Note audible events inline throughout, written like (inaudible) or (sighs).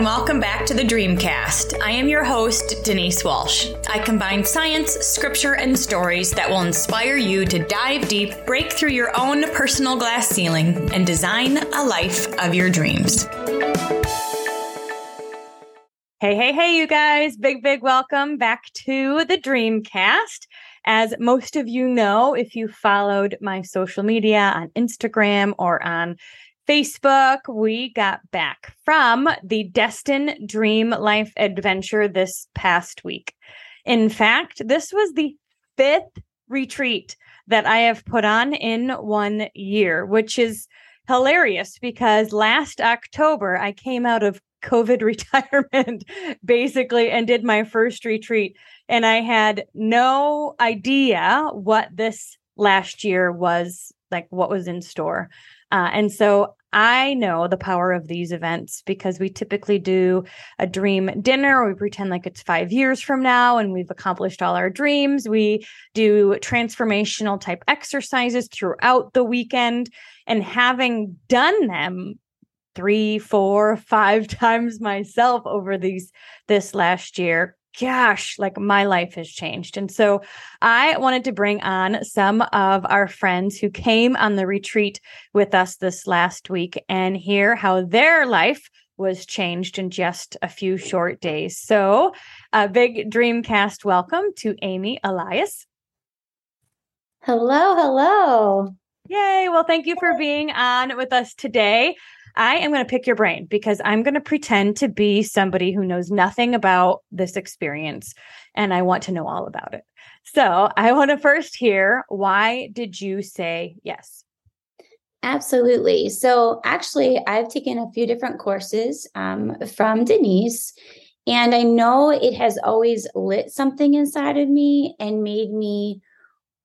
and welcome back to the Dreamcast. I am your host, Denise Walsh. I combine science, scripture, and stories that will inspire you to dive deep, break through your own personal glass ceiling, and design a life of your dreams. Hey, hey, hey, you guys. Big, big welcome back to the Dreamcast. As most of you know, if you followed my social media on Instagram or on Facebook, we got back from the Destin Dream Life Adventure this past week. In fact, this was the fifth retreat that I have put on in one year, which is hilarious because last October I came out of COVID (laughs) retirement basically and did my first retreat. And I had no idea what this last year was like, what was in store. Uh, and so I know the power of these events because we typically do a dream dinner. We pretend like it's five years from now and we've accomplished all our dreams. We do transformational type exercises throughout the weekend. And having done them three, four, five (laughs) times myself over these this last year, gosh, like my life has changed. And so I wanted to bring on some of our friends who came on the retreat with us this last week and hear how their life was changed in just a few short days. So, a big Dreamcast welcome to Amy Elias. Hello, hello. Yay. Well, thank you for being on with us today. I am going to pick your brain because I'm going to pretend to be somebody who knows nothing about this experience and I want to know all about it. So, I want to first hear why did you say yes? Absolutely. So, actually, I've taken a few different courses um, from Denise, and I know it has always lit something inside of me and made me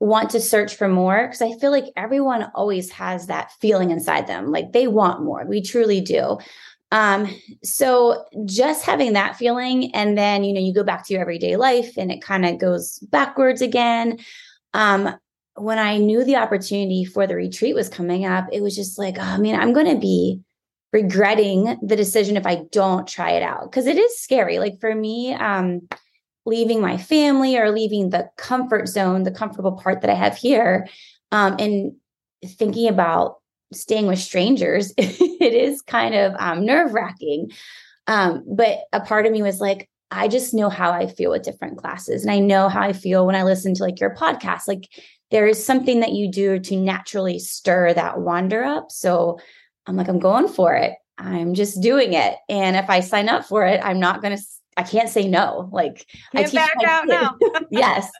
want to search for more because I feel like everyone always has that feeling inside them like they want more. We truly do. Um so just having that feeling and then you know you go back to your everyday life and it kind of goes backwards again. Um when I knew the opportunity for the retreat was coming up, it was just like, oh mean, I'm going to be regretting the decision if I don't try it out because it is scary. Like for me, um, leaving my family or leaving the comfort zone, the comfortable part that I have here, um, and thinking about staying with strangers, (laughs) it is kind of um, nerve wracking. Um, but a part of me was like, I just know how I feel with different classes. And I know how I feel when I listen to like your podcast. Like there is something that you do to naturally stir that wander up. So I'm like, I'm going for it. I'm just doing it. And if I sign up for it, I'm not going to I can't say no. Like I teach back my out kids, now. (laughs) yes.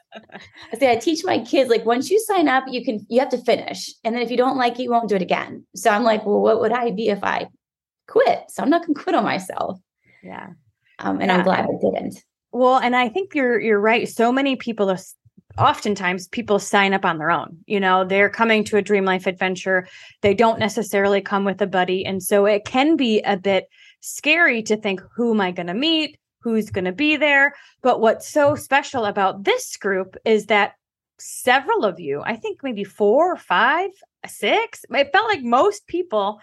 I say I teach my kids like once you sign up, you can you have to finish. And then if you don't like it, you won't do it again. So I'm like, well, what would I be if I quit? So I'm not gonna quit on myself. Yeah. Um, and Yeah. I'm glad I didn't. Well, and I think you're you're right. So many people are oftentimes people sign up on their own. You know, they're coming to a dream life adventure. They don't necessarily come with a buddy. And so it can be a bit scary to think, who am I going to meet? Who's going to be there? But what's so special about this group is that several of you, I think maybe four, five, six, it felt like most people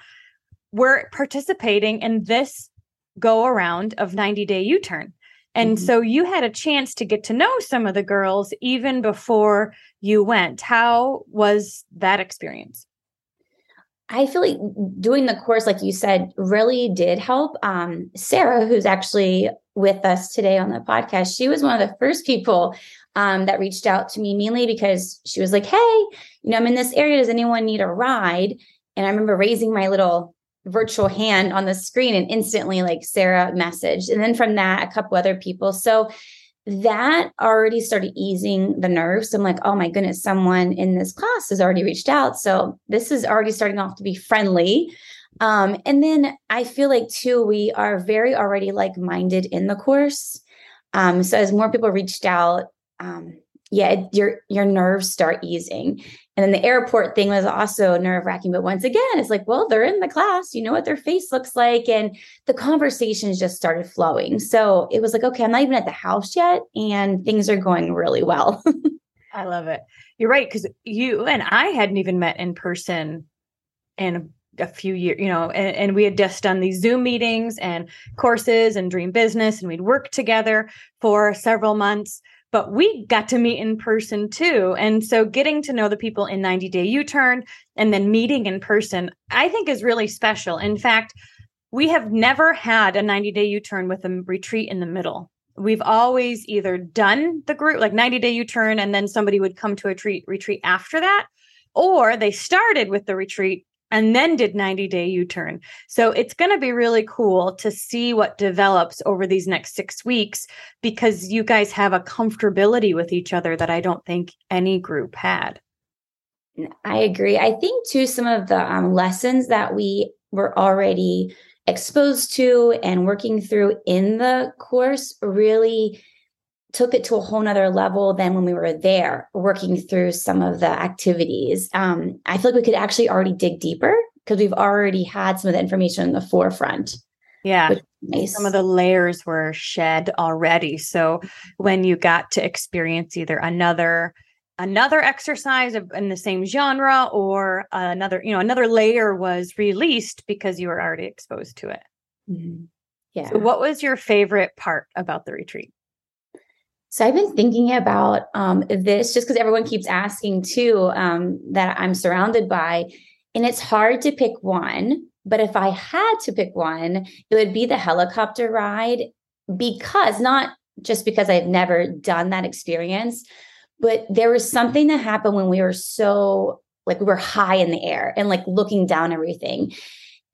were participating in this go around of 90 day U turn. And Mhm. so you had a chance to get to know some of the girls even before you went. How was that experience? I feel like doing the course, like you said, really did help. Um, Sarah, who's actually with us today on the podcast, she was one of the first people um, that reached out to me, mainly because she was like, Hey, you know, I'm in this area. Does anyone need a ride? And I remember raising my little virtual hand on the screen and instantly, like, Sarah messaged. And then from that, a couple other people. So that already started easing the nerves. I'm like, oh my goodness, someone in this class has already reached out. So this is already starting off to be friendly. Um, and then I feel like too, we are very already like-minded in the course. Um, so as more people reached out, um, yeah, it, your your nerves start easing. And then the airport thing was also nerve wracking. But once again, it's like, well, they're in the class, you know what their face looks like. And the conversations just started flowing. So it was like, okay, I'm not even at the house yet. And things are going really well. (laughs) I love it. You're right. Because you and I hadn't even met in person in a few years, you know, and, and, we had just done these Zoom meetings and courses and dream business, and we'd worked together for several months. But we got to meet in person too. And so getting to know the people in 90 Day U Turn and then meeting in person, I think is really special. In fact, we have never had a 90 Day U Turn with a retreat in the middle. We've always either done the group like 90 Day U Turn and then somebody would come to a retreat, retreat after that, or they started with the retreat and then did 90 day U turn. So it's going to be really cool to see what develops over these next six weeks because you guys have a comfortability with each other that I don't think any group had. I agree. I think too, some of the um, lessons that we were already exposed to and working through in the course really took it to a whole nother level than when we were there working through some of the activities. Um, I feel like we could actually already dig deeper because we've already had some of the information in the forefront. Yeah. Nice. Some of the layers were shed already. So when you got to experience either another another exercise in the same genre or another, you know, another layer was released because you were already exposed to it. Mm-hmm. Yeah. So what was your favorite part about the retreat? So I've been thinking about um, this just because everyone keeps asking too um, that I'm surrounded by, and it's hard to pick one. But if I had to pick one, it would be the helicopter ride because not just because I've never done that experience, but there was something that happened when we were so like we were high in the air and like looking down everything.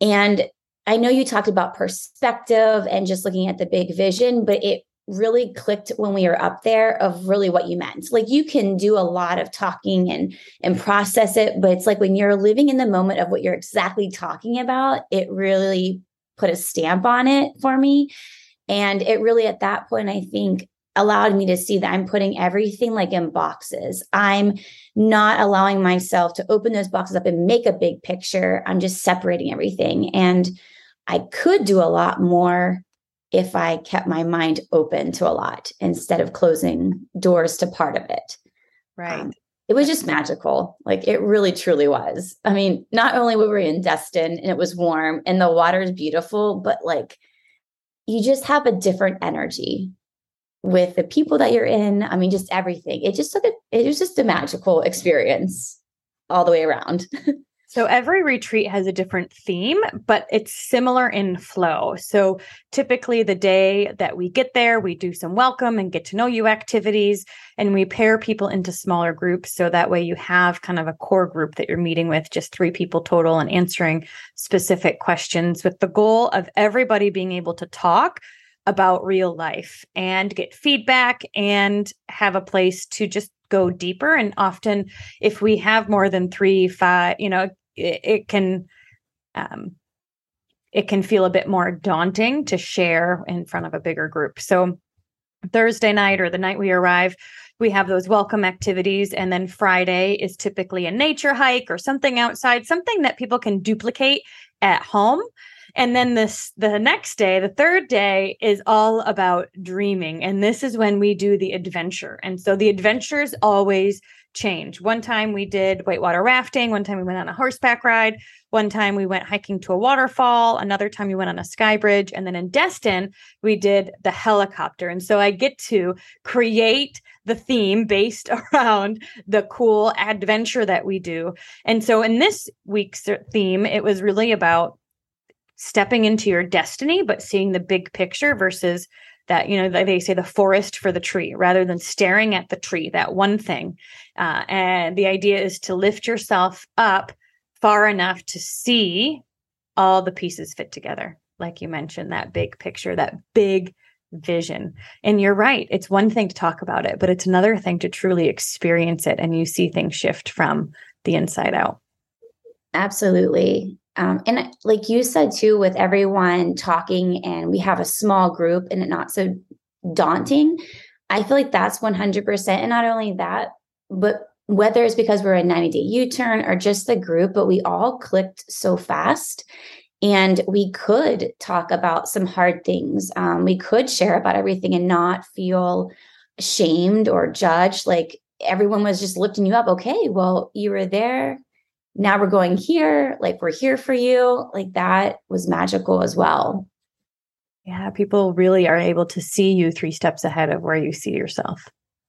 And I know you talked about perspective and just looking at the big vision, but it really clicked when we were up there of really what you meant. Like you can do a lot of talking and and process it, but it's like when you're living in the moment of what you're exactly talking about, it really put a stamp on it for me. And it really at that point I think allowed me to see that I'm putting everything like in boxes. I'm not allowing myself to open those boxes up and make a big picture. I'm just separating everything and I could do a lot more if I kept my mind open to a lot instead of closing doors to part of it. Right. Um, it was just magical. Like it really truly was. I mean, not only were we in Destin and it was warm and the water is beautiful, but like you just have a different energy with the people that you're in. I mean, just everything. It just took it, it was just a magical experience all the way around. (laughs) So every retreat has a different theme, but it's similar in flow. So typically, the day that we get there, we do some welcome and get to know you activities, and we pair people into smaller groups. So that way, you have kind of a core group that you're meeting with, just three people total, and answering specific questions with the goal of everybody being able to talk about real life and get feedback and have a place to just go deeper and often if we have more than three five you know it, can um, it can feel a bit more daunting to share in front of a bigger group. So Thursday night or the night we arrive, we have those welcome activities. And then Friday is typically a nature hike or something outside, something that people can duplicate at home. And then this the next day, the third day is all about dreaming. And this is when we do the adventure. And so the adventure is always change. One time we did whitewater rafting, one time we went on a horseback ride, one time we went hiking to a waterfall, another time we went on a sky bridge, and then in Destin we did the helicopter. And so I get to create the theme based (laughs) around the cool adventure that we do. And so in this week's theme, it was really about stepping into your destiny but seeing the big picture versus that you know they say the forest for the tree rather than staring at the tree that one thing. Uh, and the idea is to lift yourself up far enough to see all the pieces fit together like you mentioned that big picture that big vision. And you're right it's one thing to talk about it but it's another thing to truly experience it and you see things shift from the inside out. Absolutely um, and like you said too, with everyone talking and we have a small group and it not so daunting, I feel like that's 100%. And not only that, but whether it's because we're a 90 day U turn or just the group, but we all clicked so fast. And we could talk about some hard things. Um, we could share about everything and not feel shamed or judged. Like everyone was just lifting you up. Okay, well, you were there now we're going here. Like we're here for you. Like that was magical as well. Yeah, people really are able to see you three steps ahead of where you see yourself.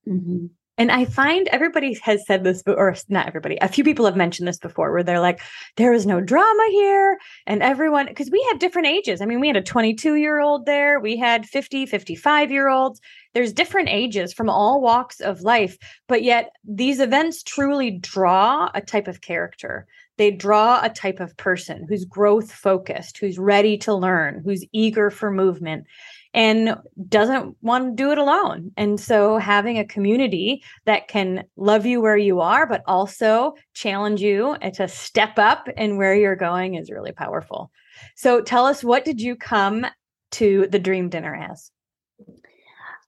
Mm-hmm. And I find everybody has said this, or not everybody, a few people have mentioned this before where they're like, there is no drama here. And everyone, because we have different ages. I mean, we had a 22 year old there, we had 50, 55 year olds. There's different ages from all walks of life. But yet, these events truly draw a type of character. They draw a type of person who's growth focused, who's ready to learn, who's eager for movement and doesn't want to do it alone. And so having a community that can love you where you are, but also challenge you to step up and where you're going is really powerful. So tell us, what did you come to the dream dinner as?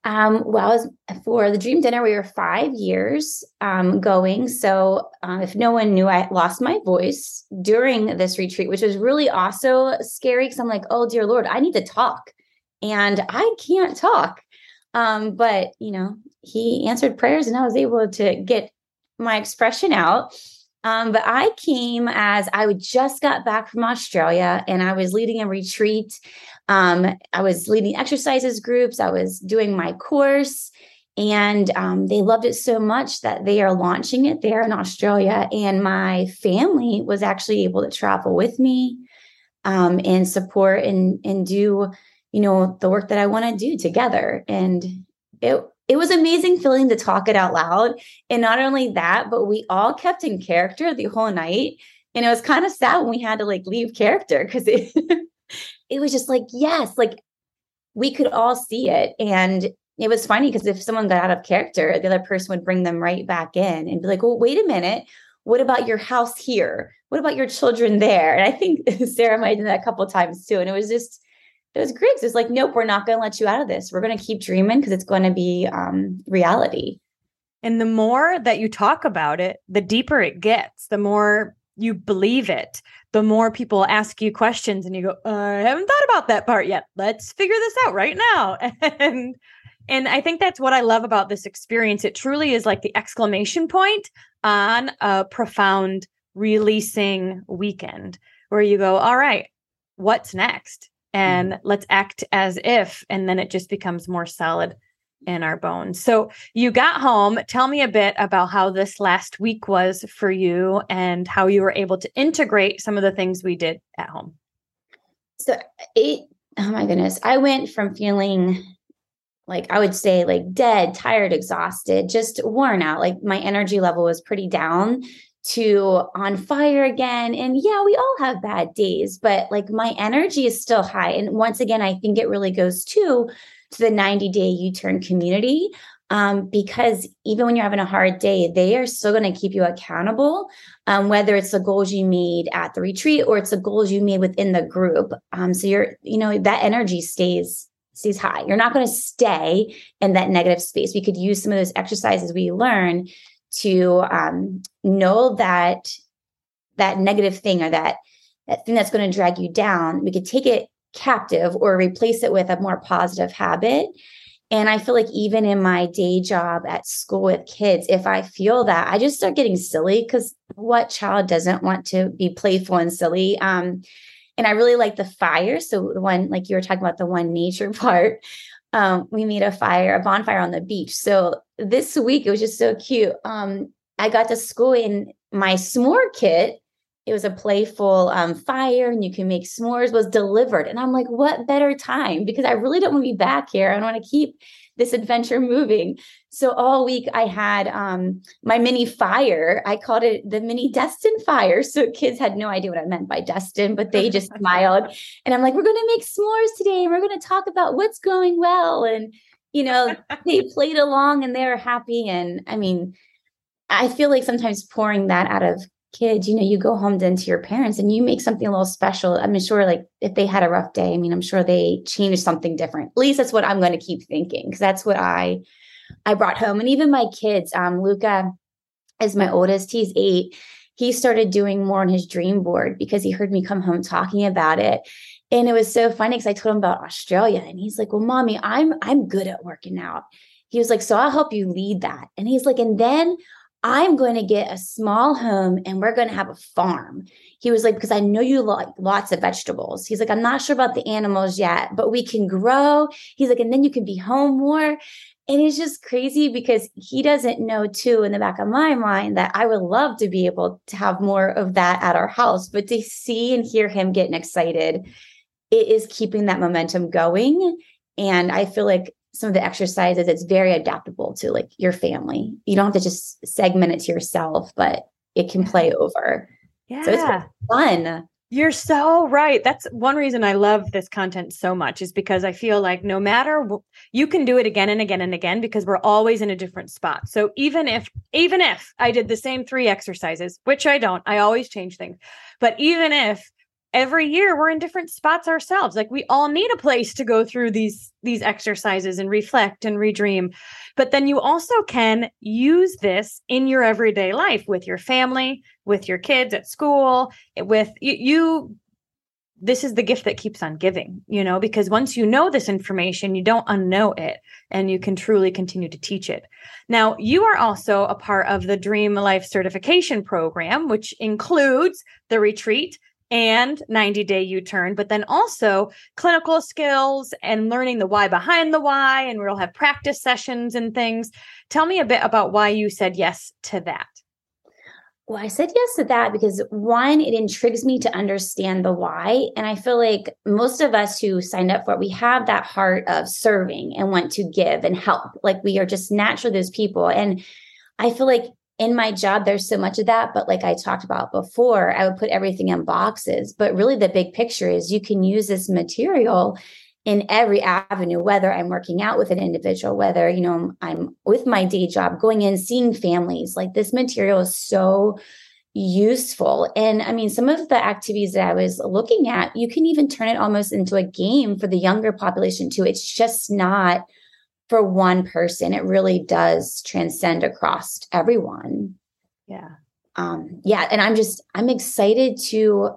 Um, well, for the dream dinner, we were five years um, going. So, uh, if no one knew, I lost my voice during this retreat, which was really also scary because I'm like, oh, dear Lord, I need to talk and I can't talk. Um, but you know, he answered prayers and I was able to get my expression out. Um, but I came as I just got back from Australia and I was leading a retreat. Um, I was leading exercises groups, I was doing my course, and um, they loved it so much that they are launching it there in Australia. And my family was actually able to travel with me um, and support and, and do you know the work that i want to do together. And it it was amazing feeling to talk it out loud. And not only that but we all kept in character the whole night. And it was kind of sad when we had to like leave character because it (laughs) it was just like yes like we could all see it. And it was funny because if someone got out of character the other person would bring them right back in and be like well wait a minute. What about your house here? What about your children there? And i think (laughs) sarah might have done that a couple times too. And it was just it was great. It's like, nope, we're not going to let you out of this. We're going to keep dreaming because it's going to be um, reality. And the more that you talk about it, the deeper it gets, the more you believe it, the more people ask you questions and you go, I haven't thought about that part yet. Let's figure this out right now. (laughs) and and I think that's what I love about this experience. It truly is like the exclamation point on a profound releasing weekend where you go, all right, what's next? And mm. let's act as if and then it just becomes more solid in our bones. So you got home. Tell me a bit about how this last week was for you and how you were able to integrate some of the things we did at home. So it oh my goodness. I went from feeling like I would say like dead, tired, exhausted, just worn out. Like my energy level was pretty down to on fire again. And yeah, we all have bad days, but like my energy is still high. And once again, I think it really goes to to the 90 day U-turn community. Um, because even when you're having a hard day, they are still going to keep you accountable, um, whether it's the goals you made at the retreat or it's the goals you made within the group. Um, so you're, you know, that energy stays stays high. You're not going to stay in that negative space. We could use some of those exercises we learn to um, know that that negative thing or that that thing that's going to drag you down we could take it captive or replace it with a more positive habit. And i feel like even in my day job at school with kids if i feel that i just start getting silly because what child doesn't want to be playful and silly? Um and i really like the fire. So the one like you were talking about the one nature (laughs) part um, we made a fire, a bonfire on the beach. So this week it was just so cute. Um, I got to school in my s'more kit. It was a playful um, fire, and you can make s'mores. Was delivered, and I'm like, what better time? Because I really don't want to be back here. I don't want to keep this adventure moving. So all week I had um, my mini fire. I called it the mini Destin fire. So kids had no idea what I meant by Destin, but they just (laughs) smiled. And I'm like, we're going to make s'mores today. We're going to talk about what's going well. And, you know, they (laughs) played along and they're happy. And I mean, I feel like sometimes pouring that out of kids, you know, you go home then to your parents and you make something a little special. I'm sure, like, if they had a rough day, I mean, I'm sure they changed something different. At least that's what I'm going to keep thinking because that's what I I brought home. And even my kids, um, Luca is my oldest. He's eight. He started doing more on his dream board because he heard me come home talking about it. And it was so funny because I told him about Australia, and he's like, "Well, mommy, I'm I'm good at working out." He was like, "So I'll help you lead that." And he's like, "And then I'm going to get a small home and we're going to have a farm. He was like, because I know you like lots of vegetables. He's like, I'm not sure about the animals yet, but we can grow. He's like, and then you can be home more. And it's just crazy because he doesn't know, too, in the back of my mind, that I would love to be able to have more of that at our house. But to see and hear him getting excited, it is keeping that momentum going. And I feel like some of the exercises, it's very adaptable to like your family. You don't have to just segment it to yourself, but it can play over. Yeah. So it's fun. You're so right. That's one reason I love this content so much is because I feel like no matter you can do it again and again and again because we're always in a different spot. So even if even if I did the same 3 exercises, which I don't, I always change things. But even if every year we're in different spots ourselves. Like we all need a place to go through these these exercises and reflect and redream. But then you also can use this in your everyday life with your family with your kids at school eh, with you, you this is the gift that keeps on giving you know because once you know this information you don't unknow it and you can truly continue to teach it. Now you are also a part of the dream life certification program which includes the retreat and 90 day U turn, but then also clinical skills and learning the why behind the why. And we'll have practice sessions and things. Tell me a bit about why you said yes to that. Well, I said yes to that because one, it intrigues me to understand the why. And I feel like most of us who signed up for it, we have that heart of serving and want to give and help. Like we are just naturally those people. And I feel like in my job, there's so much of that. But like I talked about before, I would put everything in boxes. But really, the big picture is you can use this material in every avenue whether i'm working out with an individual whether you know i'm with my day job going in seeing families like this material is so useful and i mean some of the activities that i was looking at you can even turn it almost into a game for the younger population too it's just not for one person, it really does transcend across everyone. Yeah. Um, yeah. And I'm just, I'm excited to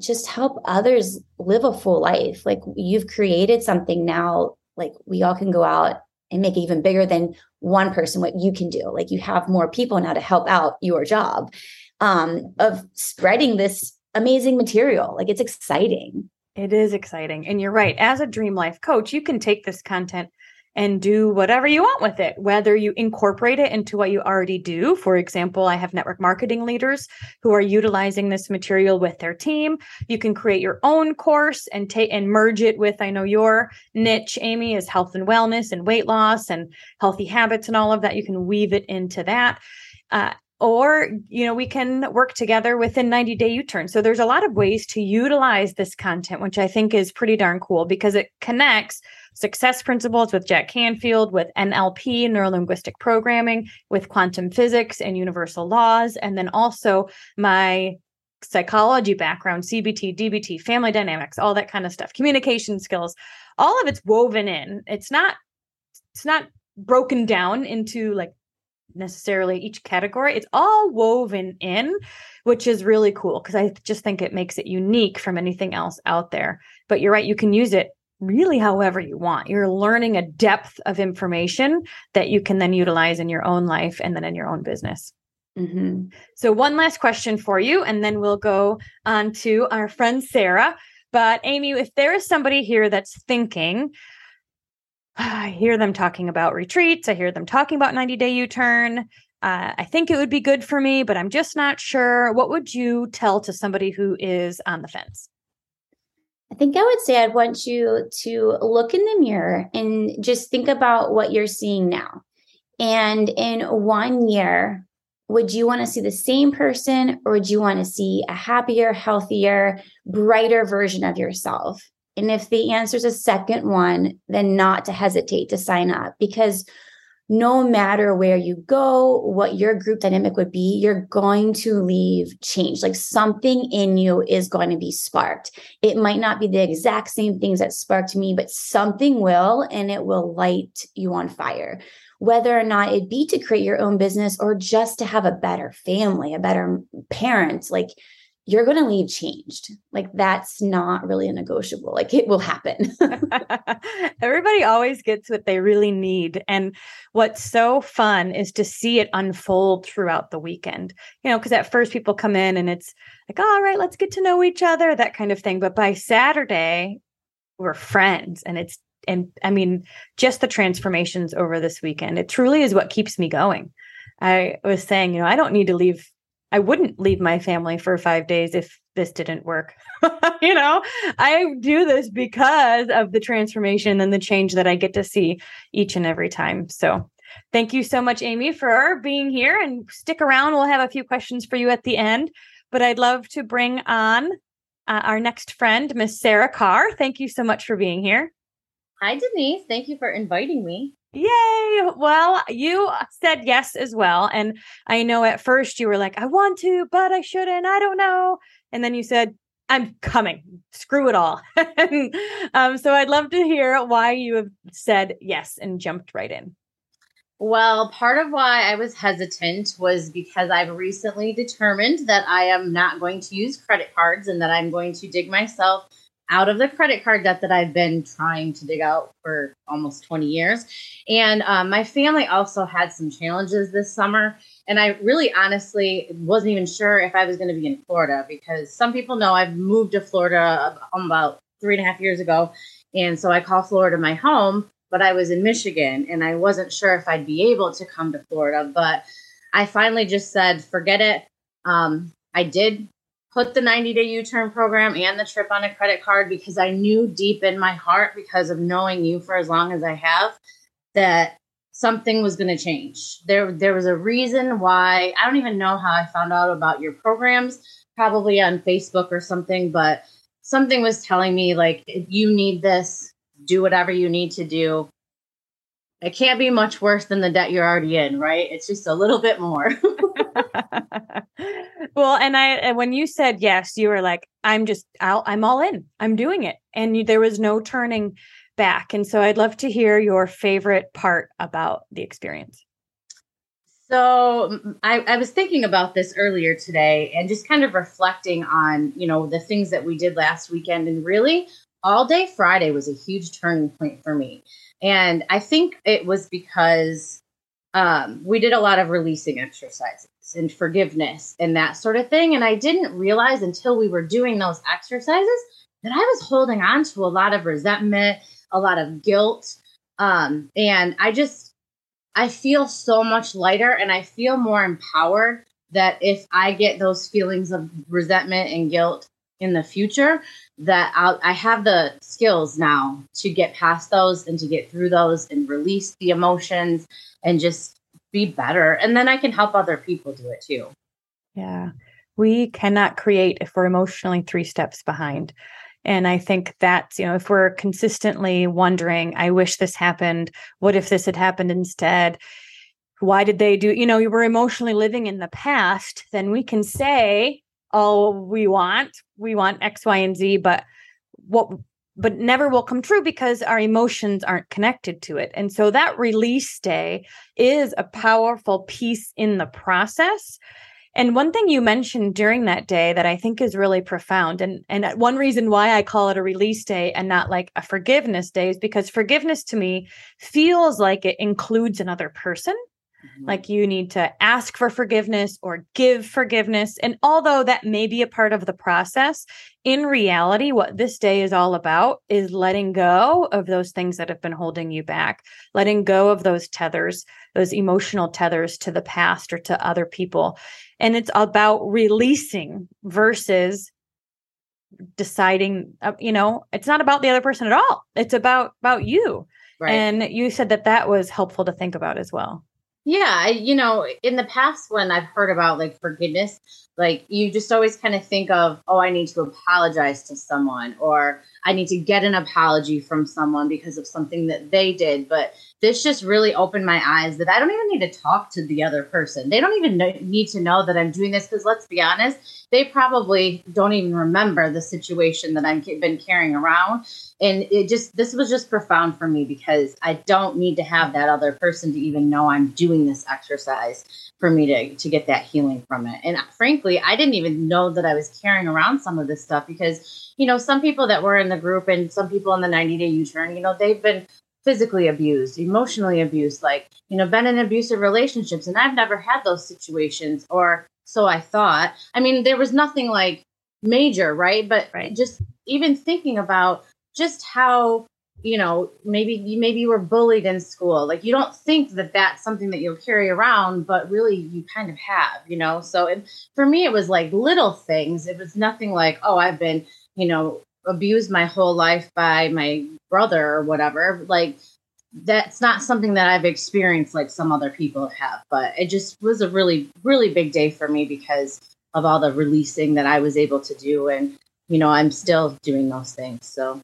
just help others live a full life. Like you've created something now, like we all can go out and make it even bigger than one person, what you can do. Like you have more people now to help out your job um, of spreading this amazing material. Like it's exciting. It is exciting. And you're right. As a dream life coach, you can take this content and do whatever you want with it, whether you incorporate it into what you already do. For example, I have network marketing leaders who are utilizing this material with their team. You can create your own course and take and merge it with, I know your niche, Amy, is health and wellness and weight loss and healthy habits and all of that. You can weave it into that. Uh, or you know we can work together within 90 day u-turn so there's a lot of ways to utilize this content which i think is pretty darn cool because it connects success principles with Jack Canfield, with NLP, neuro linguistic programming, with quantum physics and universal laws, and then also my psychology background, CBT, DBT, family dynamics, all that kind of stuff, communication skills, all of it's woven in. It's not it's not broken down into like necessarily each category. It's all woven in, which is really cool because I just think it makes it unique from anything else out there. But you're right, you can use it really however you want. You're learning a depth of information that you can then utilize in your own life and then in your own business. Mm-hmm. So, one last question for you, and then we'll go on to our friend Sarah. But, Amy, if there is somebody here that's thinking, (sighs) I hear them talking about retreats, I hear them talking about 90 day U turn. Uh, I think it would be good for me, but I'm just not sure. What would you tell to somebody who is on the fence? I think I would say I'd want you to look in the mirror and just think about what you're seeing now. And in one year, would you want to see the same person or would you want to see a happier, healthier, brighter version of yourself? And if the answer is a second one, then not to hesitate to sign up because no matter where you go, what your group dynamic would be, you're going to leave change. Like something in you is going to be sparked. It might not be the exact same things that sparked me, but something will, and it will light you on fire. Whether or not it be to create your own business or just to have a better family, a better parent, like you're going to leave changed. Like that's not really a negotiable. Like it will happen. (laughs) (laughs) Everybody always gets what they really need. And what's so fun is to see it unfold throughout the weekend. You know, because at first people come in and it's like, all right, let's get to know each other, that kind of thing. But by Saturday, we're friends and it's and I mean, just the transformations over this weekend, it truly is what keeps me going. I was saying, you know, I don't need to leave I wouldn't leave my family for five days if this didn't work. (laughs) you know, I do this because of the transformation and the change that I get to see each and every time. So, thank you so much, Amy, for being here and stick around. We'll have a few questions for you at the end, but I'd love to bring on uh, our next friend, Miss Sarah Carr. Thank you so much for being here. Hi, Denise. Thank you for inviting me. Yay. Well, you said yes as well. And I know at first you were like, I want to, but I shouldn't. I don't know. And then you said, I'm coming. Screw it all. (laughs) um, so I'd love to hear why you have said yes and jumped right in. Well, part of why I was hesitant was because I've recently determined that I am not going to use credit cards and that I'm going to dig myself out of the credit card debt that I've been trying to dig out for almost 20 years. And um, my family also had some challenges this summer. And I really honestly wasn't even sure if I was going to be in Florida because some people know I've moved to Florida about three and a half years ago. And so I call Florida my home, but I was in Michigan and I wasn't sure if I'd be able to come to Florida. But I finally just said, forget it. Um, I did put the 90 day U turn program and the trip on a credit card because I knew deep in my heart, because of knowing you for as long as I have, that something was going to change. There, there was a reason why I don't even know how I found out about your programs, probably on Facebook or something, but something was telling me, like, you need this, do whatever you need to do. It can't be much worse than the debt you're already in, right? It's just a little bit more. (laughs) (laughs) well, and I when you said yes, you were like, "I'm just, i am all in. I'm doing it," and you, there was no turning back. And so, I'd love to hear your favorite part about the experience. So I, I, was thinking about this earlier today and just kind of reflecting on, you know, the things that we did last weekend. And really, all day Friday was a huge turning point for me. And I think it was because um, we did a lot of releasing exercises and forgiveness and that sort of thing. And I didn't realize until we were doing those exercises that I was holding on to a lot of resentment, a lot of guilt. Um, and I just, I feel so much lighter and I feel more empowered that if I get those feelings of resentment and guilt in the future, that I'll, I have the skills now to get past those and to get through those and release the emotions and just be better. And then I can help other people do it too. Yeah. We cannot create if we're emotionally three steps behind. And I think that's, you know, if we're consistently wondering, I wish this happened. What if this had happened instead? Why did they do, you know, you were emotionally living in the past, then we can say all we want. We want X, Y, and Z, but what but never will come true because our emotions aren't connected to it. And so that release day is a powerful piece in the process. And one thing you mentioned during that day that I think is really profound, and, and one reason why I call it a release day and not like a forgiveness day is because forgiveness to me feels like it includes another person. Mm-hmm. Like you need to ask for forgiveness or give forgiveness. And although that may be a part of the process, in reality, what this day is all about is letting go of those things that have been holding you back, letting go of those tethers, those emotional tethers to the past or to other people. And it's about releasing versus deciding uh, you know it's not about the other person at all it's about about you right. and you said that that was helpful to think about as well yeah, you know, in the past when I've heard about like forgiveness, like you just always kind of think of, oh, I need to apologize to someone or I need to get an apology from someone because of something that they did. But this just really opened my eyes that I don't even need to talk to the other person. They don't even know, need to know that I'm doing this because let's be honest, they probably don't even remember the situation that I've been carrying around. And it just, this was just profound for me because I don't need to have that other person to even know I'm doing this exercise for me to to get that healing from it. And uh, frankly, I didn't even know that I was carrying around some of this stuff because you know some people that were in the group and some people in the 90 day U-turn, you know, they've been physically abused, emotionally abused, like you know, been in abusive relationships, and I've never had those situations, or so I thought. I mean, there was nothing like major, right? But right. just even thinking about just how you know maybe you maybe you were bullied in school like you don't think that that's something that you'll carry around but really you kind of have you know so it, for me it was like little things it was nothing like oh i've been you know abused my whole life by my brother or whatever like that's not something that i've experienced like some other people have but it just was a really really big day for me because of all the releasing that i was able to do and you know i'm still doing those things so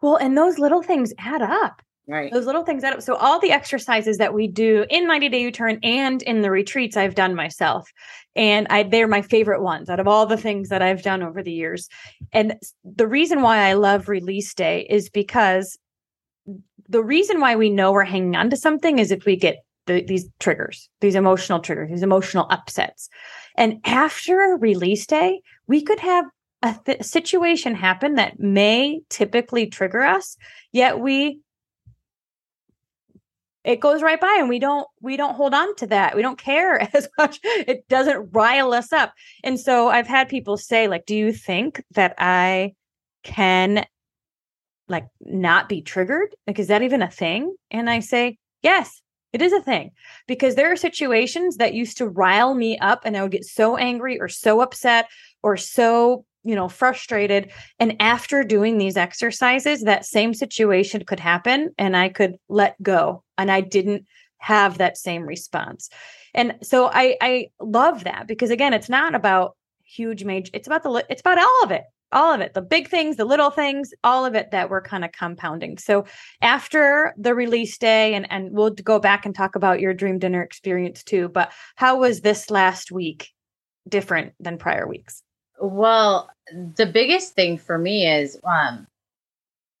well, and those little things add up. Right. Those little things add up. So all the exercises that we do in 90 Day U-Turn and in the retreats I've done myself. And I they're my favorite ones out of all the things that I've done over the years. And the reason why I love release day is because the reason why we know we're hanging on to something is if we get the, these triggers, these emotional triggers, these emotional upsets. And after release day, we could have a th- situation happen that may typically trigger us yet we it goes right by and we don't we don't hold on to that. We don't care (laughs) as much. It doesn't rile us up. And so i've had people say like do you think that i can like not be triggered? Like is that even a thing? And i say yes it is a thing. Because there are situations that used to rile me up and i would get so angry or so upset or so you know, frustrated. And after doing these exercises, that same situation could happen and I could let go and I didn't have that same response. And so I I love that because again, it's not about huge major it's about the it's about all of it. All of it, the big things, the little things, all of it that we're kind of compounding. So after the release day, and and we'll go back and talk about your dream dinner experience too. But how was this last week different than prior weeks? Well, the biggest thing for me is um,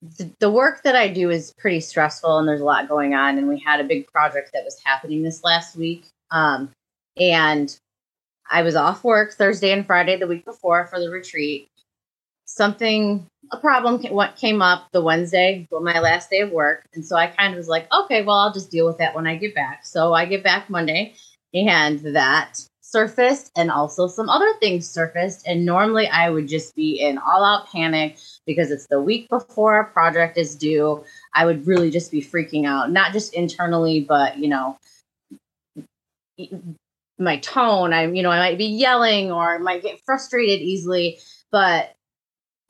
the, the work that I do is pretty stressful and there's a lot going on. And we had a big project that was happening this last week. Um, and I was off work Thursday and Friday the week before for the retreat. Something, a problem came up the Wednesday, my last day of work. And so I kind of was like, okay, well, I'll just deal with that when I get back. So I get back Monday and that surfaced and also some other things surfaced. And normally I would just be in all out panic because it's the week before a project is due. I would really just be freaking out, not just internally, but, you know, my tone. I'm, you know, I might be yelling or I might get frustrated easily. But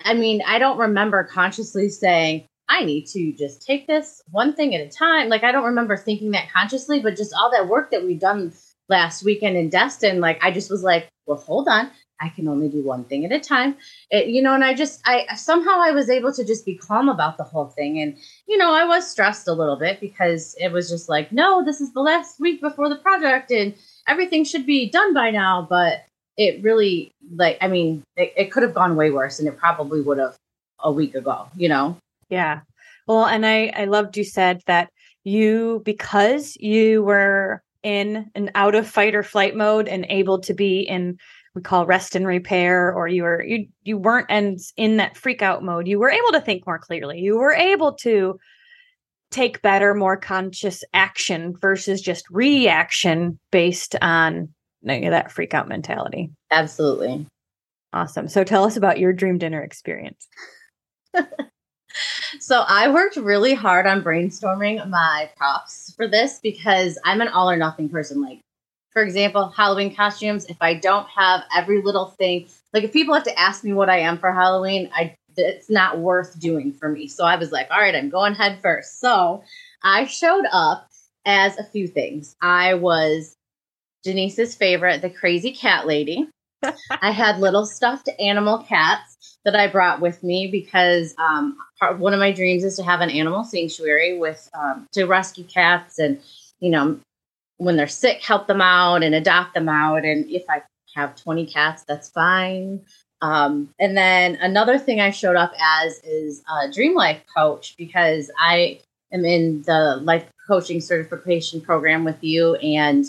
I mean, I don't remember consciously saying, I need to just take this one thing at a time. Like, I don't remember thinking that consciously, but just all that work that we've done last weekend in Destin, like I just was like, well, hold on. I can only do one thing at a time. It, you know, and I just, I somehow I was able to just be calm about the whole thing. And, you know, I was stressed a little bit because it was just like, no, this is the last week before the project and everything should be done by now. But it really, like, I mean, it, it could have gone way worse and it probably would have a week ago, you know? Yeah. Well, and I, I loved you said that you, because you were in an out of fight or flight mode and able to be in we call rest and repair or you were you you weren't and in that freak out mode. You were able to think more clearly. You were able to take better more conscious action versus just reaction based on you know, that freak out mentality. Absolutely. Awesome. So tell us about your dream dinner experience (laughs) so I worked really hard on brainstorming my props for this because I'm an all or nothing person. Like, for example, Halloween costumes. If I don't have every little thing, like if people have to ask me what I am for Halloween, I it's not worth doing for me. So I was like, all right, I'm going head first. So I showed up as a few things. I was Denise's favorite, the crazy cat lady. (laughs) I had little stuffed animal cats that I brought with me because um, part, one of my dreams is to have an animal sanctuary with um, to rescue cats and you know when they're sick help them out and adopt them out and if I have 20 cats that's fine. Um, and then another thing I showed up as is a dream life coach because I am in the life coaching certification program with you, and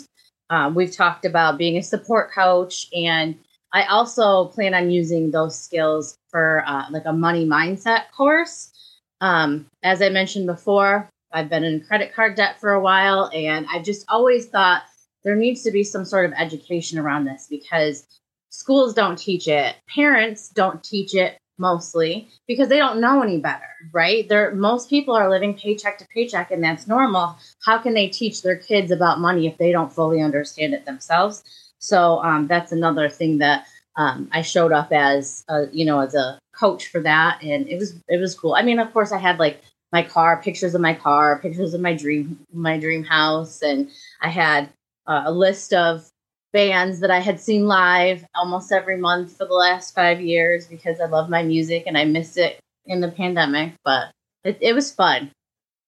um, we've talked about being a support coach. And I also plan on using those skills for uh, like a money mindset course. Um, as I mentioned before, I've been in credit card debt for a while, and I just always thought there needs to be some sort of education around this because schools don't teach it, parents don't teach it mostly because they don't know any better, right? There most people are living paycheck to paycheck and that's normal. How can they teach their kids about money if they don't fully understand it themselves? So um, that's another thing that um, I showed up as, a, you know, as a coach for that, and it was it was cool. I mean, of course, I had like my car, pictures of my car, pictures of my dream my dream house, and I had uh, a list of bands that I had seen live almost every month for the last five years because I love my music and I missed it in the pandemic, but it, it was fun.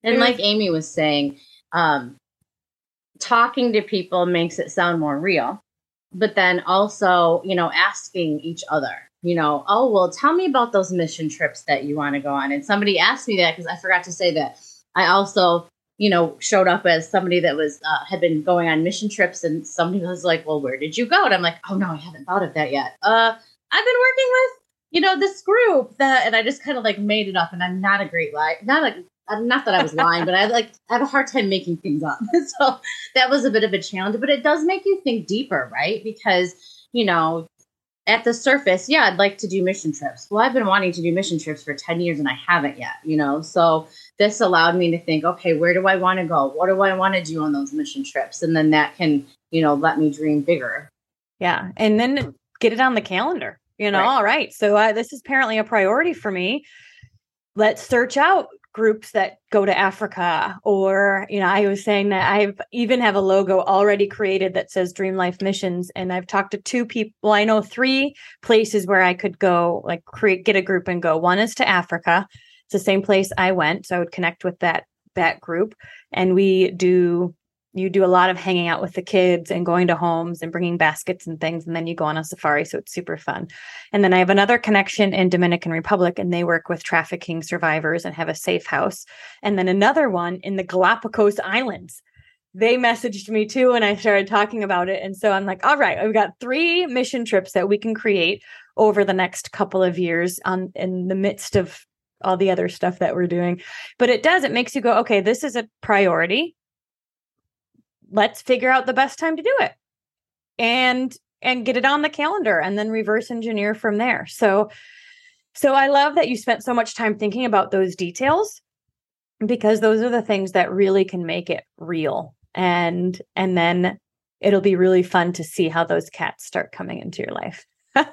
And like Amy was saying, um, talking to people makes it sound more real. But then also, you know, asking each other, you know, oh, well, tell me about those mission trips that you want to go on. And somebody asked me that because I forgot to say that I also you know, showed up as somebody that was uh, had been going on mission trips, and somebody was like, "Well, where did you go?" And I'm like, "Oh no, I haven't thought of that yet. Uh, I've been working with you know this group that," and I just kind of like made it up. And I'm not a great lie, not a not that I was lying, but I like I have a hard time making things up. (laughs) so that was a bit of a challenge, but it does make you think deeper, right? Because you know at the surface, yeah, I'd like to do mission trips. Well, I've been wanting to do mission trips for 10 years and I haven't yet, you know? So this allowed me to think, okay, where do I want to go? What do I want to do on those mission trips? And then that can, you know, let me dream bigger. Yeah. And then get it on the calendar, you know? Right. All right. So uh, this is apparently a priority for me. Let's search out groups that go to Africa or you know I was saying that I've even have a logo already created that says Dream Life Missions and I've talked to two people well, I know three places where I could go like create get a group and go. One is to Africa. It's the same place I went so I would connect with that that group and we do you do a lot of hanging out with the kids and going to homes and bringing baskets and things and then you go on a safari so it's super fun. And then i have another connection in dominican republic and they work with trafficking survivors and have a safe house. And then another one in the galapagos islands. They messaged me too and i started talking about it and so i'm like all right i've got three mission trips that we can create over the next couple of years on in the midst of all the other stuff that we're doing. But it does it makes you go okay this is a priority let's figure out the best time to do it and and get it on the calendar and then reverse engineer from there so so i love that you spent so much time thinking about those details because those are the things that really can make it real and and then it'll be really fun to see how those cats start coming into your life (laughs)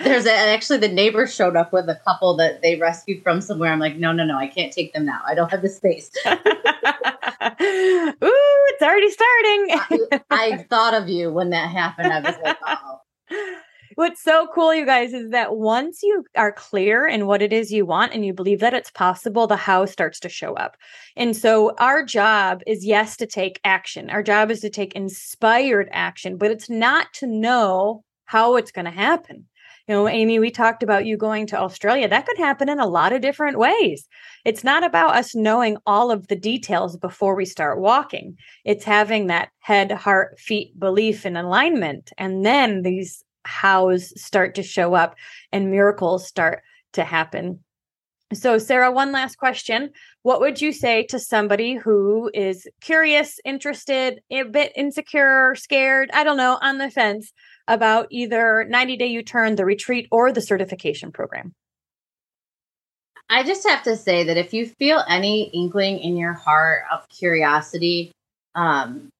There's a, actually the neighbors showed up with a couple that they rescued from somewhere. I'm like, no, no, no, I can't take them now. I don't have the space. (laughs) (laughs) Ooh, it's already starting. I, I, thought of you when that happened. I was like, (laughs) oh. What's so cool, you guys, is that once you are clear in what it is you want and you believe that it's possible, the how starts to show up. And so, our job is, yes, to take action. Our job is to take inspired action, but it's not to know how it's going to happen. You know, Amy, we talked about you going to Australia. That could happen in a lot of different ways. It's not about us knowing all of the details before we start walking. It's having that head, heart, feet belief and alignment. And then these hows start to show up and miracles start to happen. So, Sarah, one last question. What would you say to somebody who is curious, interested, a bit insecure, scared, I don't know, on the fence about either 90 Day U Turn, the retreat, or the certification program? I just have to say that if you feel any inkling in your heart of curiosity, um,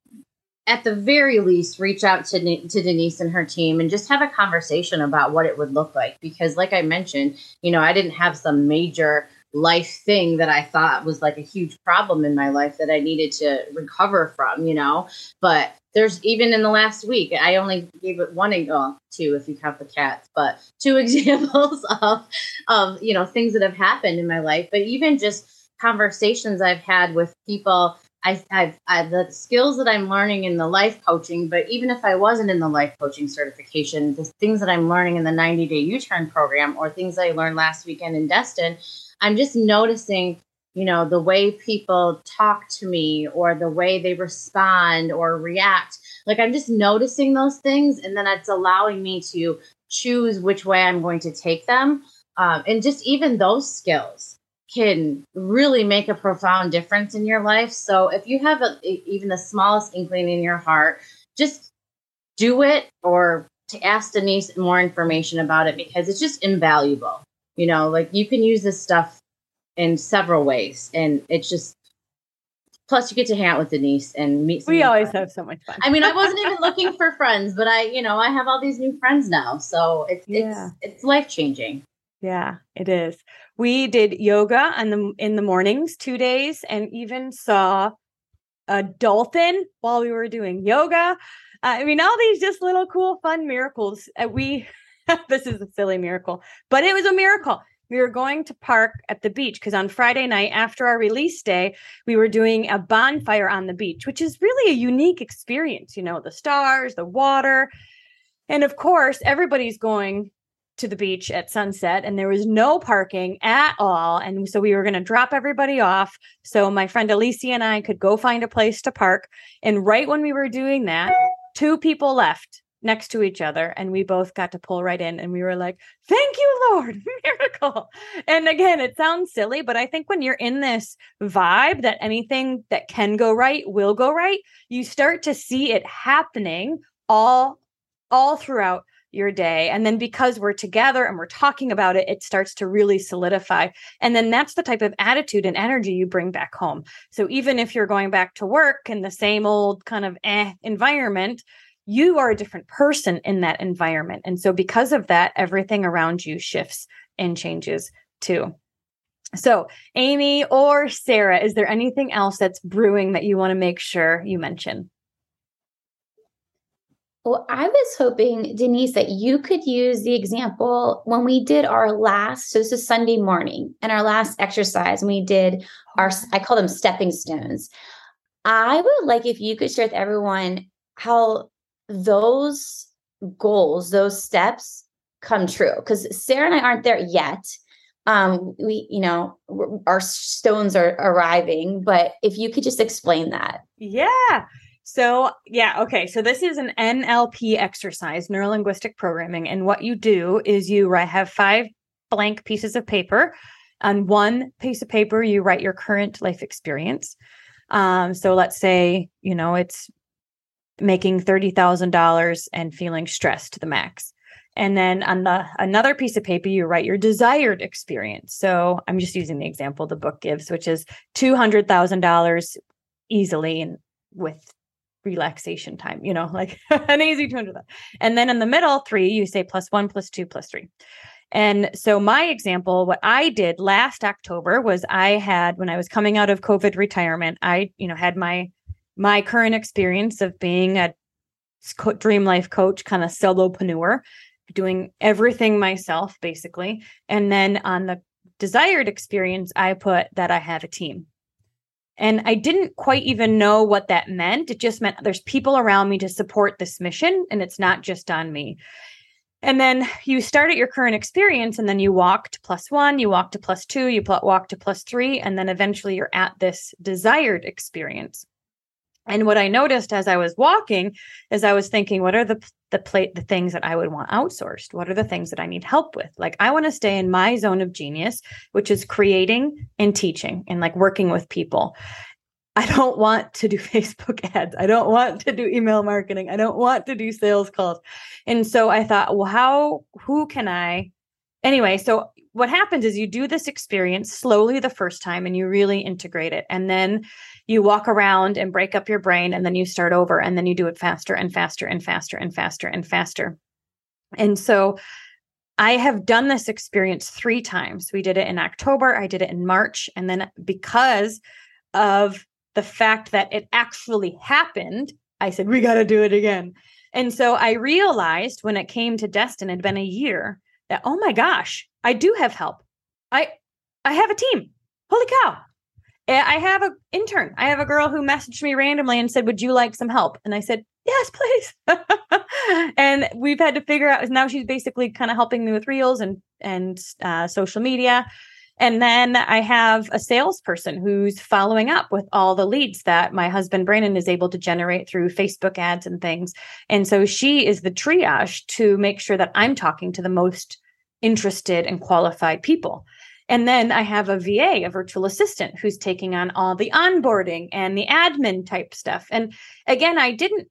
at the very least, reach out to, to Denise and her team and just have a conversation about what it would look like. Because, like I mentioned, you know, I didn't have some major life thing that I thought was like a huge problem in my life that I needed to recover from, you know. But there's even in the last week, I only gave it one, well, uh, two if you count the cats, but two (laughs) examples of of you know things that have happened in my life. But even just conversations I've had with people. I, I've, I, the skills that I'm learning in the life coaching, but even if I wasn't in the life coaching certification, the things that I'm learning in the 90 day U turn program or things I learned last weekend in Destin, I'm just noticing, you know, the way people talk to me or the way they respond or react. Like I'm just noticing those things and then it's allowing me to choose which way I'm going to take them. Um, and just even those skills can really make a profound difference in your life. So if you have a, even the smallest inkling in your heart, just do it or to ask Denise more information about it because it's just invaluable. You know, like you can use this stuff in several ways. And it's just plus you get to hang out with denise and meet we always friends. have so much fun. I mean i wasn't even (laughs) looking for friends but i you know i have all these new friends now. So it's yeah. it's it's life changing yeah it is. We did yoga in the in the mornings two days and even saw a dolphin while we were doing yoga. I mean all these just little cool fun miracles. Uh, we (laughs) this is a silly miracle but it was a miracle we were going to park at the beach because on Friday night after our release day, we were doing a bonfire on the beach, which is really a unique experience. You know, the stars, the water. And of course, everybody's going to the beach at sunset and there was no parking at all. And so we were going to drop everybody off. So my friend Alicia and I could go find a place to park. And right when we were doing that, two people left next to each other and we both got to pull right in and we were like thank you lord (laughs) miracle. And again it sounds silly but i think when you're in this vibe that anything that can go right will go right you start to see it happening all all throughout your day and then because we're together and we're talking about it it starts to really solidify and then that's the type of attitude and energy you bring back home. So even if you're going back to work in the same old kind of eh environment you are a different person in that environment. And so, because of that, everything around you shifts and changes too. So, Amy or Sarah, is there anything else that's brewing that you want to make sure you mention? Well, I was hoping, Denise, that you could use the example when we did our last, so this is Sunday morning, and our last exercise, and we did our, I call them stepping stones. I would like if you could share with everyone how those goals, those steps come true. Because Sarah and I aren't there yet. Um, we, you know, our stones are arriving, but if you could just explain that. Yeah. So, yeah, okay. So, this is an NLP exercise, neuro linguistic programming. And what you do is you have five blank pieces of paper. On one piece of paper, you write your current life experience. Um, so, let's say, you know, it's making $30,000 and feeling stressed to the max. And then on the another piece of paper, you write your desired experience. So I'm just using the example the book gives, which is $200,000 easily and with relaxation time, you know, (laughs) like an easy 200. And then in the middle three, you say plus one, plus two, plus three. And so my example, what I did last October was I had, when I was coming out of COVID retirement, I, you know, had my my current experience of being a dream life coach, kind of solopreneur, doing everything myself basically. And then on the desired experience, I put that I have a team. And I didn't quite even know what that meant. It just meant there's people around me to support this mission, and it's not just on me. And then you start at your current experience, and then you walk to plus one, you walk to plus two, you walk to plus three, and then eventually you're at this desired experience. And what I noticed as I was walking is I was thinking, what are the the plate the things that I would want outsourced? What are the things that I need help with? Like I want to stay in my zone of genius, which is creating and teaching and like working with people. I don't want to do (laughs) Facebook ads. I don't want to do email marketing. I don't want to do sales calls. And so I thought, well, how who can I anyway, so what happens is you do this experience slowly the first time and you really integrate it. And then you walk around and break up your brain and then you start over and then you do it faster and faster and faster and faster and faster. And so I have done this experience three times. We did it in October, I did it in March. And then because of the fact that it actually happened, I said, we got to do it again. And so I realized when it came to Destin, it had been a year that, oh my gosh, I do have help. I I have a team. Holy cow. I have an intern. I have a girl who messaged me randomly and said, Would you like some help? And I said, Yes, please. (laughs) and we've had to figure out now she's basically kind of helping me with reels and and uh, social media. And then I have a salesperson who's following up with all the leads that my husband Brandon is able to generate through Facebook ads and things. And so she is the triage to make sure that I'm talking to the most interested and qualified people. And then I have a VA, a virtual assistant, who's taking on all the onboarding and the admin type stuff. And again, I didn't,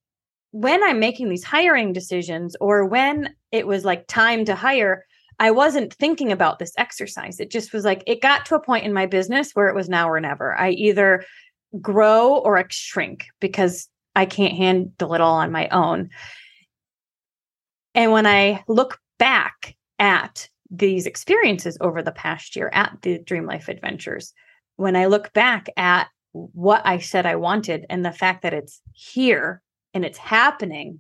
when I'm making these hiring decisions or when it was like time to hire, I wasn't thinking about this exercise. It just was like, it got to a point in my business where it was now or never. I either grow or I shrink because I can't handle it all on my own. And when I look back at these experiences over the past year at the Dream Life Adventures, when I look back at what I said I wanted and the fact that it's here and it's happening,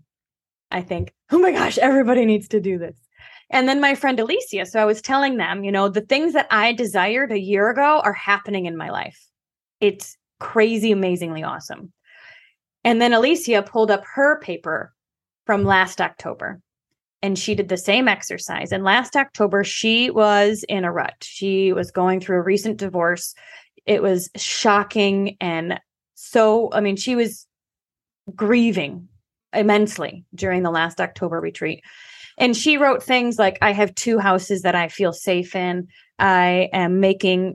I think, oh my gosh, everybody needs to do this. And then my friend Alicia. So I was telling them, you know, the things that I desired a year ago are happening in my life. It's crazy, amazingly awesome. And then Alicia pulled up her paper from last October and she did the same exercise. And last October, she was in a rut. She was going through a recent divorce. It was shocking. And so, I mean, she was grieving immensely during the last October retreat. And she wrote things like, I have two houses that I feel safe in. I am making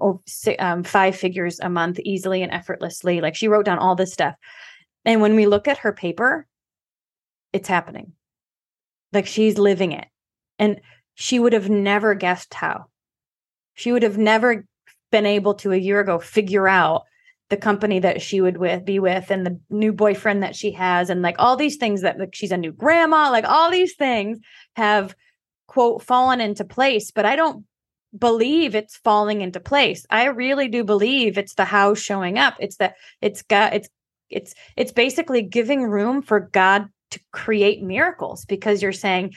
um, five figures a month easily and effortlessly. Like she wrote down all this stuff. And when we look at her paper, it's happening like she's living it. And she would have never guessed how. She would have never been able to a year ago figure out the company that she would with be with and the new boyfriend that she has and like all these things that like she's a new grandma like all these things have quote fallen into place but i don't believe it's falling into place. I really do believe it's the house showing up. It's that it's got it's it's it's basically giving room for god to create miracles because you're saying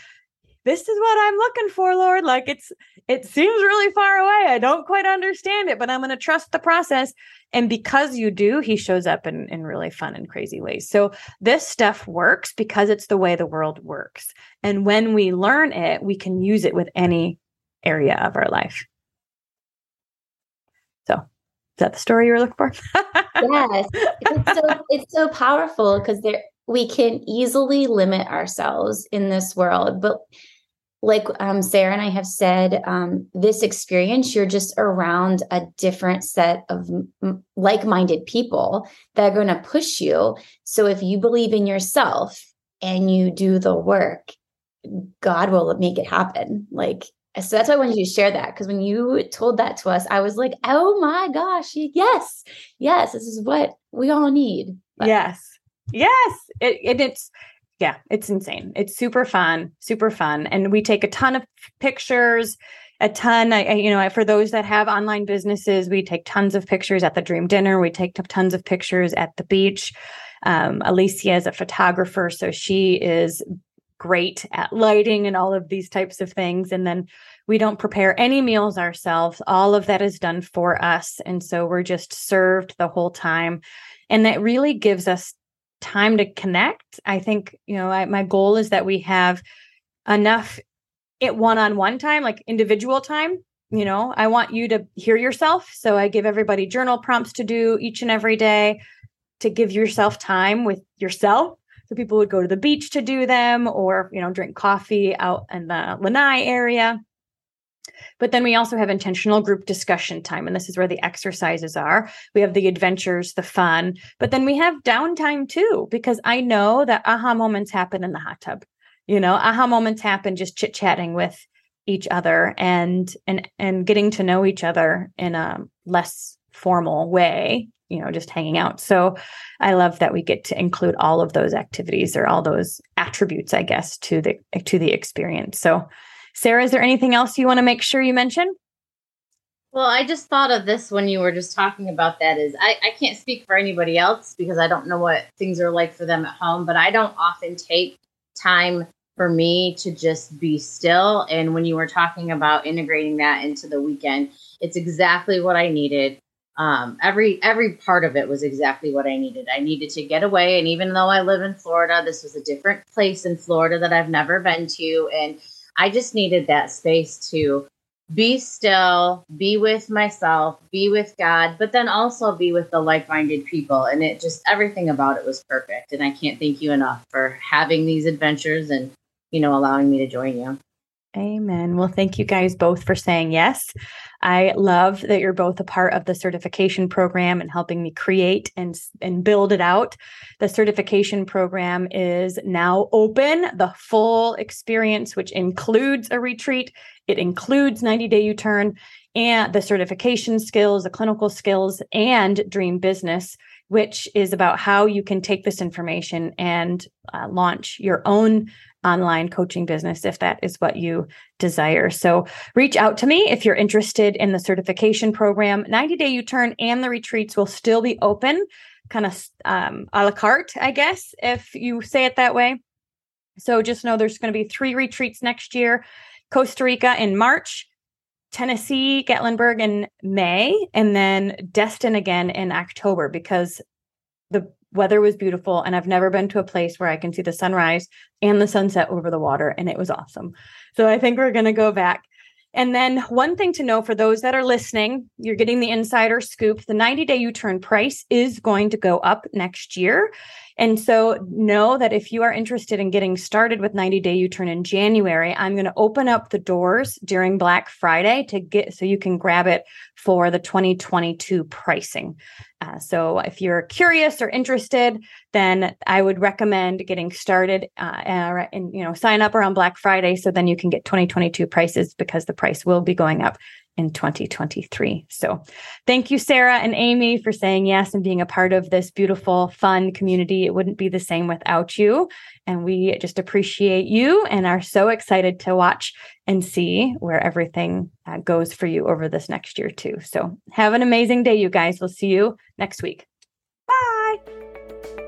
this is what i'm looking for lord. Like it's it seems really far away. I don't quite understand it but i'm going to trust the process. And because you do he shows up in, in really fun and crazy ways. So this stuff works because it's the way the world works. And when we learn it we can use it with any area of our life. So is that the story you were looking for? Yes. (laughs) It's so it's so powerful because there we can easily limit ourselves in this world but like um, sarah and i have said um, this experience you're just around a different set of m- like-minded people that are going to push you. So if you believe in yourself and you do the work god will make it happen. Like so that's why I wanted you to share that because when you told that to us, I was like, "Oh my gosh, yes, yes, this is what we all need." But, yes, Yes, it, it, it's yeah, it's insane. It's super fun, super fun, and we take a ton of pictures. A ton, I, you know, for those that have online businesses, we take tons of pictures at the Dream Dinner. We take tons of pictures at the beach. Um, Alicia is a photographer, so she is great at lighting and all of these types of things. And then we don't prepare any meals ourselves. All of that is done for us. And so we're just served the whole time. And that really gives us time to connect. I think, you know, I, my goal is that we have enough it one-on-one time, like individual time. You know, I want you to hear yourself. So I give everybody journal prompts to do each and every day to give yourself time with yourself. So people would go to the beach to do them or, you know, drink coffee out in the Lanai area. But then we also have intentional group discussion time. And this is where the exercises are. We have the adventures, the fun, but then we have downtime too, because I know that aha moments happen in the hot tub. You know, aha moments happen just chit chatting with each other and and and getting to know each other in a less formal way you know just hanging out so i love that we get to include all of those activities or all those attributes i guess to the to the experience so Sarah, is there anything else you want to make sure you mention? Well, I just thought of this when you were just talking about that is I, I can't speak for anybody else because I don't know what things are like for them at home, but I don't often take time for me to just be still. And when you were talking about integrating that into the weekend, it's exactly what I needed. Um, every every part of it was exactly what I needed. I needed to get away, and even though I live in Florida, this was a different place in Florida that I've never been to, and I just needed that space to be still, be with myself, be with God, but then also be with the like minded people. And it just, everything about it was perfect. And I can't thank you enough for having these adventures and, you know, allowing me to join you. Amen. Well, thank you guys both for saying yes. I love that you're both a part of the certification program and helping me create and, and build it out. The certification program is now open, the full experience, which includes a retreat, it includes 90 day U turn and the certification skills, the clinical skills, and dream business which is about how you can take this information and uh, launch your own online coaching business if that is what you desire. So reach out to me if you're interested in the certification program. 90 Day U Turn and the retreats will still be open, kind of um, a la carte, I guess, if you say it that way. So just know there's going to be three retreats next year Costa Rica in March. Tennessee, Gatlinburg in May, and then Destin again in October because the weather was beautiful and I've never been to a place where I can see the sunrise and the sunset over the water and it was awesome. So I think we're going to go back. And then one thing to know for those that are listening, you're getting the insider scoop. The 90 day U turn price is going to go up next year. And so know that if you are interested in getting started with 90 day U turn in January, I'm going to open up the doors during Black Friday to get so you can grab it for the 2022 pricing. Uh, so if you're curious or interested, then I would recommend getting started uh, and you know sign up around Black Friday so then you can get 2022 prices because the price will be going up in 2023. So thank you, Sarah and Amy, for saying yes and being a part of this beautiful, fun community. It wouldn't be the same without you. And we just appreciate you and are so excited to watch and see where everything uh, goes for you over this next year, too. So have an amazing day, you guys. We'll see you next week.